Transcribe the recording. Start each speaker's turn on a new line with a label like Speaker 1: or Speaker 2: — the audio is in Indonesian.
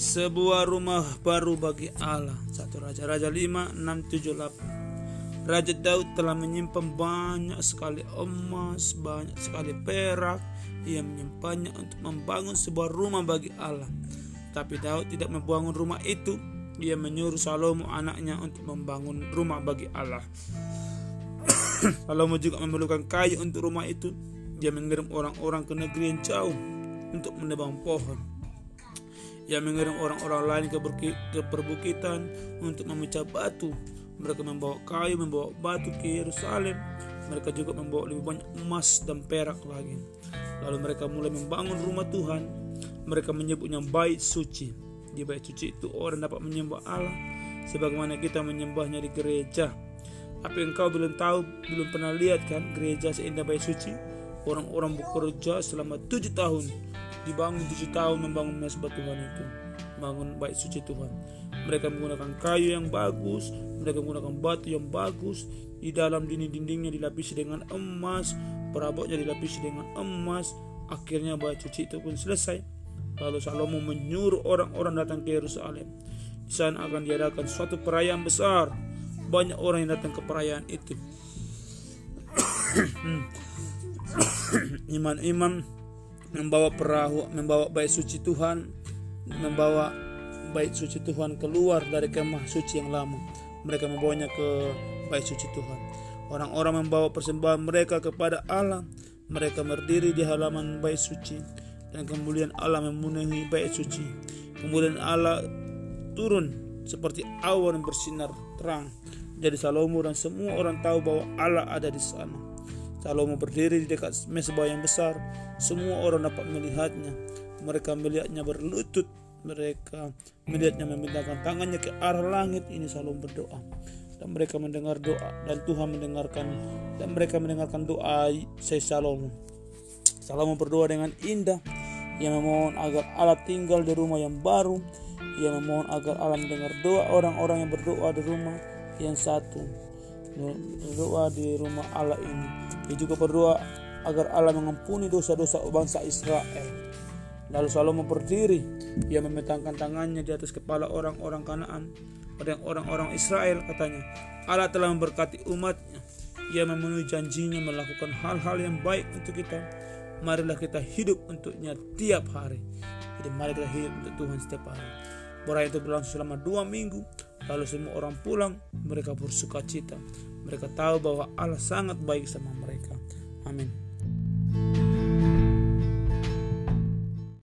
Speaker 1: sebuah rumah baru bagi Allah. Satu Raja-Raja 5, 6, 7, 8. Raja Daud telah menyimpan banyak sekali emas, banyak sekali perak. Ia menyimpannya untuk membangun sebuah rumah bagi Allah. Tapi Daud tidak membangun rumah itu. Ia menyuruh Salomo anaknya untuk membangun rumah bagi Allah. Salomo juga memerlukan kayu untuk rumah itu. Dia mengirim orang-orang ke negeri yang jauh untuk menebang pohon yang mengirim orang-orang lain ke, ke perbukitan untuk memecah batu. Mereka membawa kayu, membawa batu ke Yerusalem. Mereka juga membawa lebih banyak emas dan perak lagi. Lalu mereka mulai membangun rumah Tuhan. Mereka menyebutnya bait suci. Di bait suci itu orang dapat menyembah Allah sebagaimana kita menyembahnya di gereja. Apa yang kau belum tahu, belum pernah lihat kan gereja seindah bait suci? Orang-orang bekerja selama tujuh tahun dibangun tujuh tahun membangun mesbah Tuhan itu. Bangun baik suci Tuhan. Mereka menggunakan kayu yang bagus mereka menggunakan batu yang bagus. Di dalam dinding-dindingnya dilapisi dengan emas perabotnya dilapisi dengan emas. Akhirnya baik suci itu pun selesai. Lalu Salomo menyuruh orang-orang datang ke Yerusalem. Di sana akan diadakan suatu perayaan besar. Banyak orang yang datang ke perayaan itu. Iman-iman membawa perahu, membawa bait suci Tuhan, membawa bait suci Tuhan keluar dari kemah suci yang lama. Mereka membawanya ke bait suci Tuhan. Orang-orang membawa persembahan mereka kepada Allah. Mereka berdiri di halaman bait suci dan kemudian Allah memenuhi bait suci. Kemudian Allah turun seperti awan bersinar terang. Jadi Salomo dan semua orang tahu bahwa Allah ada di sana. Salomo berdiri di dekat mesbah yang besar. Semua orang dapat melihatnya. Mereka melihatnya berlutut. Mereka melihatnya memindahkan tangannya ke arah langit. Ini Salomo berdoa. Dan mereka mendengar doa. Dan Tuhan mendengarkan. Dan mereka mendengarkan doa saya Salomo. Salomo berdoa dengan indah. Ia memohon agar Allah tinggal di rumah yang baru. Ia memohon agar Allah mendengar doa orang-orang yang berdoa di rumah yang satu. Berdoa di rumah Allah ini dia juga berdoa agar Allah mengampuni dosa-dosa bangsa Israel. Lalu Salomo berdiri, ia memetangkan tangannya di atas kepala orang-orang Kanaan, orang-orang Israel katanya, Allah telah memberkati umatnya. Ia memenuhi janjinya melakukan hal-hal yang baik untuk kita. Marilah kita hidup untuknya tiap hari. Jadi mari kita hidup untuk Tuhan setiap hari. Perayaan itu berlangsung selama dua minggu. Lalu semua orang pulang, mereka bersuka cita. Mereka tahu bahwa Allah sangat baik sama Amen.